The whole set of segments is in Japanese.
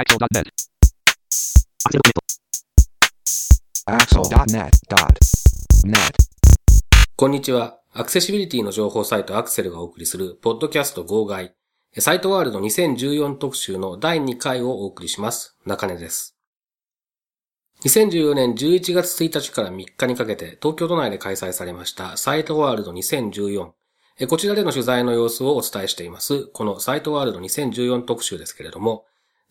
Axel.net. Axel.net.net. こんにちは。アクセシビリティの情報サイトアクセルがお送りする、ポッドキャスト号外、サイトワールド2014特集の第2回をお送りします。中根です。2014年11月1日から3日にかけて東京都内で開催されましたサイトワールド2014。えこちらでの取材の様子をお伝えしています。このサイトワールド2014特集ですけれども、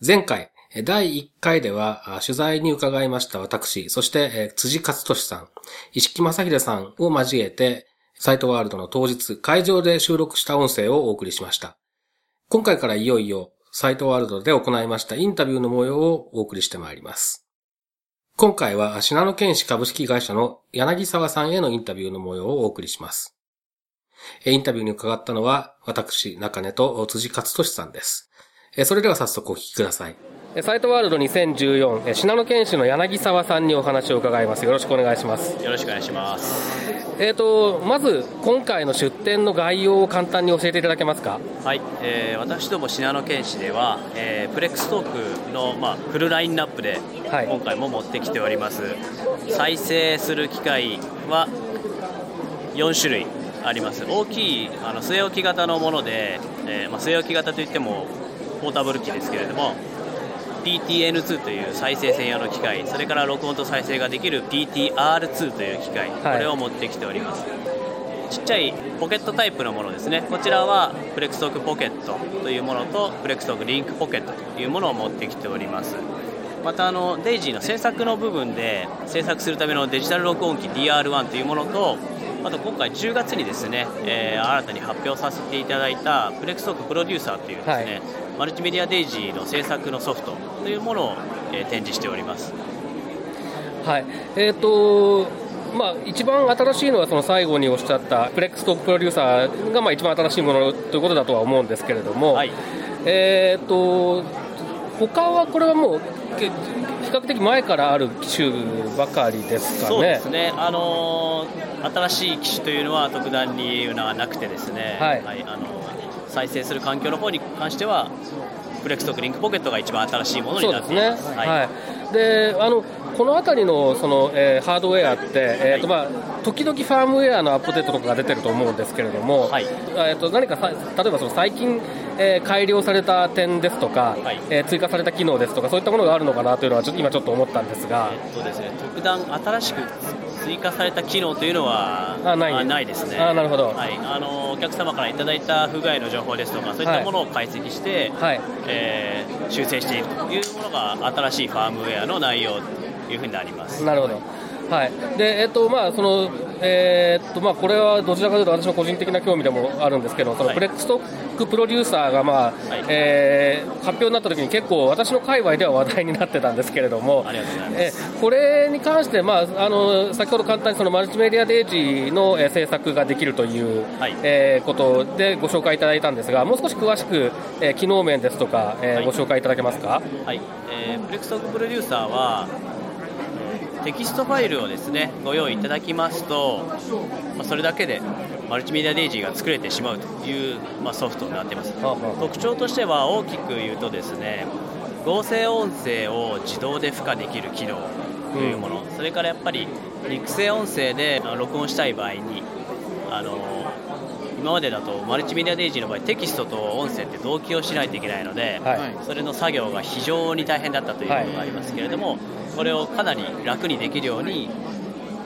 前回、第1回では取材に伺いました私、そして辻勝利さん、石木正秀さんを交えて、サイトワールドの当日、会場で収録した音声をお送りしました。今回からいよいよ、サイトワールドで行いましたインタビューの模様をお送りしてまいります。今回は、信濃県市株式会社の柳沢さんへのインタビューの模様をお送りします。インタビューに伺ったのは、私、中根と辻勝利さんです。えそれでは早速お聞きください。サイトワールド2014、え信濃県市の柳沢さんにお話を伺います。よろしくお願いします。よろしくお願いします。えーと、まず、今回の出展の概要を簡単に教えていただけますか？はい、えー私ども信濃県市では、えープレックストークの、まあ、フルラインナップではい今回も持ってきております、再生する機械は4種類あります大きいあの据え置き型のもので、えーまあ、据え置き型といってもポータブル機ですけれども PTN2 という再生専用の機械それから録音と再生ができる PTR2 という機械、はい。これを持ってきております。ちっちゃいポケットタイプのものですね。こちらはプレクストークポケットというものとプレクストークリニオポケットというものを持ってきております。またあのデイジーの制作の部分で制作するためのデジタル録音機 DR1 というものとあと今回10月にですね、えー新たに発表させていただいたフレックストークプロデューサーというですね、はいマルチメディアデイジーの制作のソフトというものを、えー展示しております。はい。えっ、と、まあ、一番新しいのはその最後におっしゃったフレックストークプロデューサーがまあ一番新しいものということだとは思うんですけれども、はい。えっ、と、他はこれはもうけ比較的前からある機種ばかりですかね。そうですね、あのー新しい機種というのは特段にはなくてですね、はいあのー再生する環境の方に関してはプレクストークリニオポケットが一番新しいものになっています。ね、はい。はい。であのこの辺りのその、えーハードウェアって、えーとまあ、時々ファームウェアのアップデートとかが出てると思うんですけれども、はい。えー、と何かさ例えばその最近、えー改良された点ですとか、はい。えー追加された機能ですとか、そういったものがあるのかなというのは、ちょっと今ちょっと思ったんですが、えっとですね、特段新しく追加された機能というのはあない。ですね。あなるほど。はい、あのお客様からいただいた不具合の情報ですとかそういったものを解析して、はい。えー修正しているというものが新しいファームウェアの内容というふうになります。なるほど。はい。でえっとまあそのえーっとまあ、これはどちらかというと私の個人的な興味でもあるんですけど、そのはい。フレックストックプロデューサーが、まあはい。えー発表になった時に結構私の界隈では話題になってたんですけれども、えこれに関して、まあ、あの先ほど簡単にそのマルチメディアデイジーの、えー制作ができるという、はい。えーことでご紹介いただいたんですが、もう少し詳しく、えー機能面ですとか、えご紹介いただけますか？はい、えー、プレクストークプロデューサーはテキストファイルをですねご用意いただきますと、まあ、それだけでマルチメディアデイジーが作れてしまうという、まあ、ソフトになっています。はあはあ。特徴としては大きく言うとですね合成音声を自動で付加できる機能というもの、それからやっぱり育成音声で録音したい場合にあの今までだとマルチメディアデイジーの場合テキストと音声って同期をしないといけないので、はい。それの作業が非常に大変だったというのがありますけれども、これをかなり楽にできるように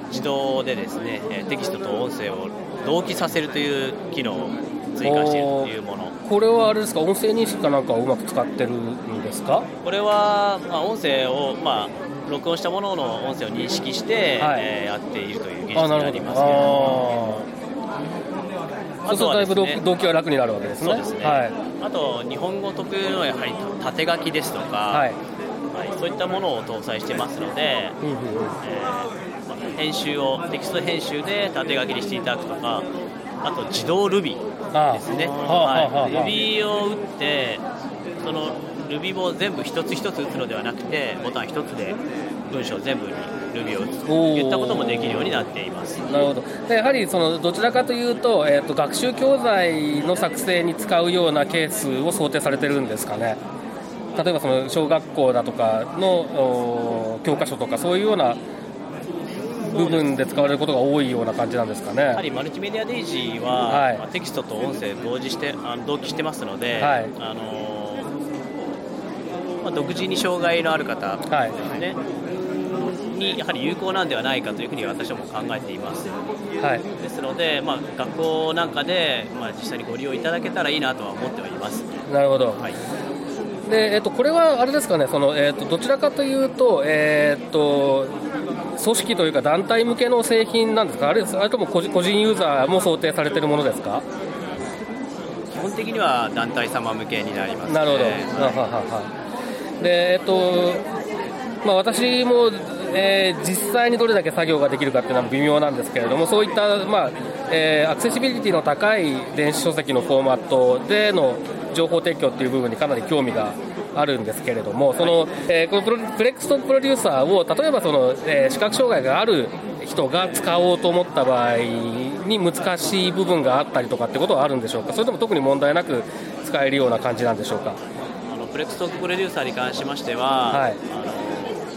自動でですねえーテキストと音声を同期させるという機能を追加しているというものこれはあれですか、音声認識かなんかをうまく使ってるんですか？これは、まあ、音声を、まあ、録音したものの音声を認識して、はいえーやっているという技術になりますけれどもあーそうするとだいぶ動機は楽になるわけですね。そうですね、はい。あと日本語特有のやはり縦書きですとか、はい。はい。そういったものを搭載してますので、うんうんうんえーまあ編集をテキスト編集で縦書きにしていただくとかあと自動ルビああですね、はい、ルビーを打ってそのルビーを全部一つ一つ打つのではなくてボタン一つで文章全部にルビーを打つといったこともできるようになっています。なるほど。でやはりそのどちらかというと,、えー、と学習教材の作成に使うようなケースを想定されてるんですかね。例えばその小学校だとかの教科書とかそういうような部分で使われることが多いような感じなんですかね。やはりマルチメディアデイジーは、はい、まあ、テキストと音声同時してあの同期してますので、はい、あのまあ、独自に障害のある方ですね、はい、にやはり有効なんではないかというふうに私はも考えています。はい、ですので、まあ、学校なんかで、まあ、実際にご利用いただけたらいいなとは思っております。なるほど、はいでえっと、これはあれですかね、そのえっと、どちらかというと、えっと、組織というか団体向けの製品なんですか、あれあれとも個人ユーザーも想定されているものですか？基本的には団体様向けになります、ね、なるほど、はい、でえっとまあ、私も、えー、実際にどれだけ作業ができるかっていうのは微妙なんですけれども、そういった、まあえー、アクセシビリティの高い電子書籍のフォーマットでの情報提供っていう部分にかなり興味があるんですけれども、その、えー、このプロプレックストプロデューサーを、例えばその、えー、視覚障害がある人が使おうと思った場合に難しい部分があったりとかってことはあるんでしょうか、それとも特に問題なく使えるような感じなんでしょうか？あのプレックストプロデューサーに関しましては、はい、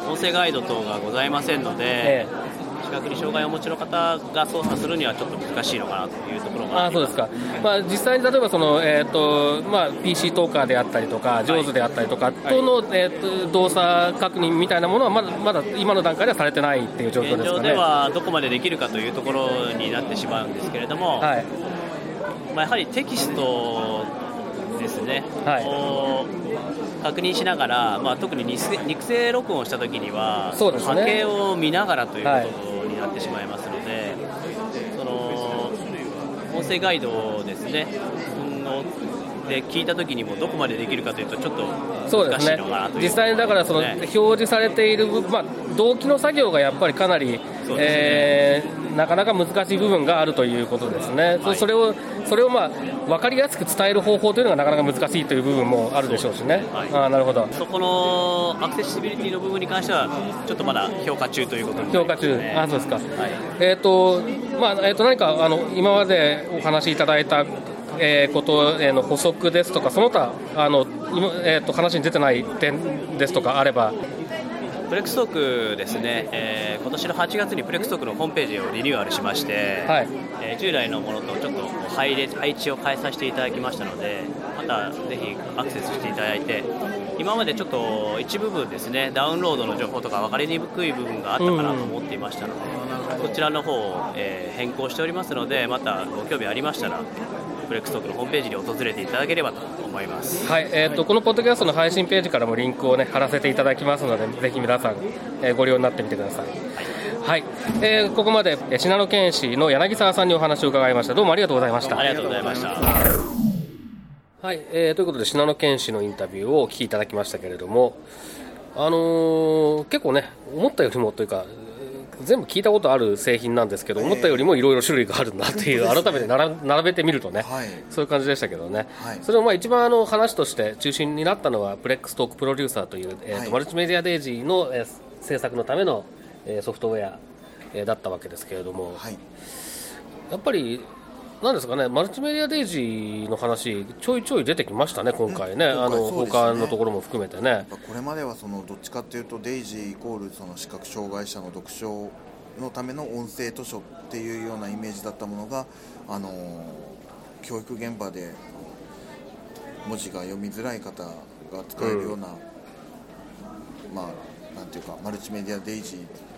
あの音声ガイド等がございませんので、えー視覚に障害をお持ちの方が操作するにはちょっと難しいのかなというところがあそうですか、まあ、実際に例えばその、えーとまあ、PC トーカーであったりとか、上手であったりとかとの、はい、えーと、動作確認みたいなものはまだまだ今の段階ではされてないっていう状況ですか、ね、現状ではどこまでできるかというところになってしまうんですけれども、はい。まあ、やはりテキストですね、はい、確認しながら、まあ、特に肉声録音したときには、ね、波形を見ながらということになってしまいますので、その音声ガイドですね、で聞いたときにもどこまでできるかというと、ちょっと難しいのかなと、ね、実際にだからその表示されている、まあ、動機の作業がやっぱりかなり、ね。えー、なかなか難しい部分があるということですね、はい、それをそれを、まあ、分かりやすく伝える方法というのがなかなか難しいという部分もあるでしょうしね、はい、あなるほど。そこのアクセシビリティの部分に関しては、ちょっとまだ評価中ということで、ね、評価中、あそうですか、はい、えーとまあえー、と何かあの今までお話しいただいたえー、ことへの補足ですとか、その他、あのえーと、話に出てない点ですとかあれば。プレックストークですね、えー、今年の8月にプレックストークのホームページをリニューアルしまして、はい、えー、従来のものとちょっと配列配置を変えさせていただきましたので、またぜひアクセスしていただいて、今までちょっと一部分ですね、ダウンロードの情報とか分かりにくい部分があったかなと思っていましたので、うん、こちらの方を、えー、変更しておりますので、またご興味ありましたら、フレックストークのホームページに訪れていただければと思います。はい、えっ、ー、とこのポッドキャストの配信ページからもリンクをね貼らせていただきますので、ぜひ皆さん、えー、ご利用になってみてください。はい、はい、えー、ここまで信濃県市の柳沢さんにお話を伺いました。どうもありがとうございました。ありがとうございました。はい、えー、ということで信濃県市のインタビューをお聞きいただきましたけれども、あのー、結構ね思ったよりもというか全部聞いたことある製品なんですけど、思ったよりもいろいろ種類があるんだっていう、改めて並べてみるとね、そういう感じでしたけどね、それをまあ一番あの話として中心になったのは、プレックストークプロデューサーという、えーとマルチメディアデイジーの、え制作のための、えソフトウェア、えだったわけですけれども、やっぱりなんですかね、マルチメディアデイジーの話、ちょいちょい出てきましたね、今回ね、うん、あの、ね、他のところも含めてね。これまではそのどっちかっていうと、デイジーイコールその視覚障害者の読書のための音声図書っていうようなイメージだったものが、あの教育現場で文字が読みづらい方が使えるような、うん、まあ、なんていうか、マルチメディアデイジー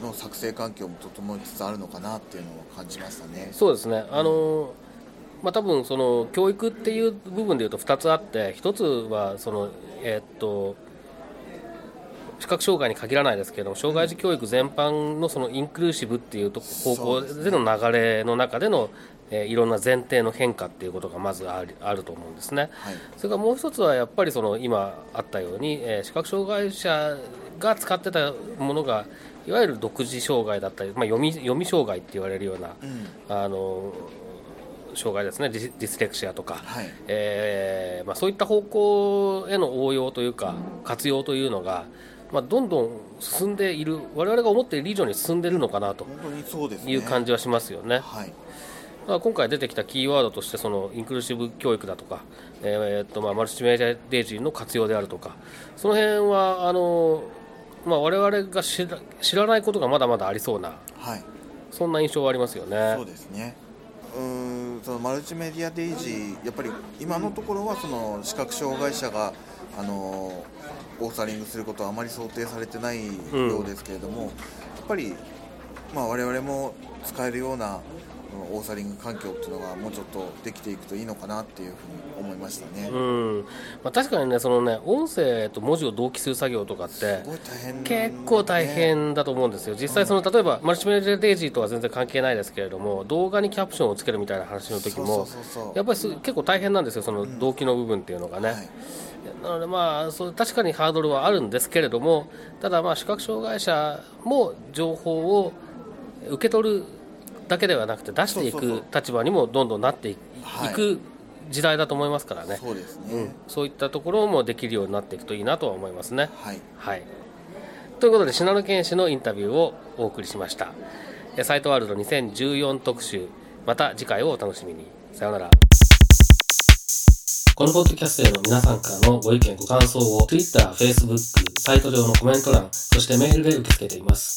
の作成環境も整いつつあるのかなっていうのを感じましたね。そうですね。あの、まあ、多分その教育っていう部分でいうと2つあって1つはその、えー、っと視覚障害に限らないですけど障害児教育全般のそのインクルーシブっていう方向での流れの中でのえー、いろんな前提の変化っていうことがまずあるあると思うんですね、はい、それからもう一つはやっぱりその今あったように、えー、視覚障害者が使ってたものがいわゆる独自障害だったり、まあ、読み読み障害って言われるような、うん、あの障害ですね。ディディスレクシアとか、はい、えー、まあ、そういった方向への応用というか活用というのが、まあ、どんどん進んでいる我々が思っている以上に進んでいるのかなという感じはしますよね。はい。今回出てきたキーワードとしてそのインクルーシブ教育だとか、えー、っとまあマルチメディアデイジーの活用であるとかその辺はあの、まあ、我々が知ら知らないことがまだまだありそうな、はい、そんな印象はありますよね。そうですね。うんそのマルチメディアデイジーやっぱり今のところはその視覚障害者があのオーサリングすることはあまり想定されてないようですけれども、うん、やっぱり、まあ、我々も使えるようなオーサリング環境っていうのがもうちょっとできていくといいのかなっていうふうに思いましたね、うん。まあ、確かにねそのね音声と文字を同期する作業とかって結構大変だと思うんですよ。実際その、例えばマルチメディアデイジーとは全然関係ないですけれども動画にキャプションをつけるみたいな話の時もやっぱり結構大変なんですよその動機の部分っていうのがね、うんはい。なのでまあそう確かにハードルはあるんですけれどもただまあ視覚障害者も情報を受け取るだけではなくて出していく立場にもどんどんなっていく時代だと思いますからね。そうですね、うん、そういったところもできるようになっていくといいなとは思いますね。はい、はい、ということで信濃健氏のインタビューをお送りしました。サイトワールド2014特集。また次回をお楽しみに。さようなら。このポッドキャストへの皆さんからのご意見ご感想を Twitter、Facebook、サイト上のコメント欄、そしてメールで受け付けています。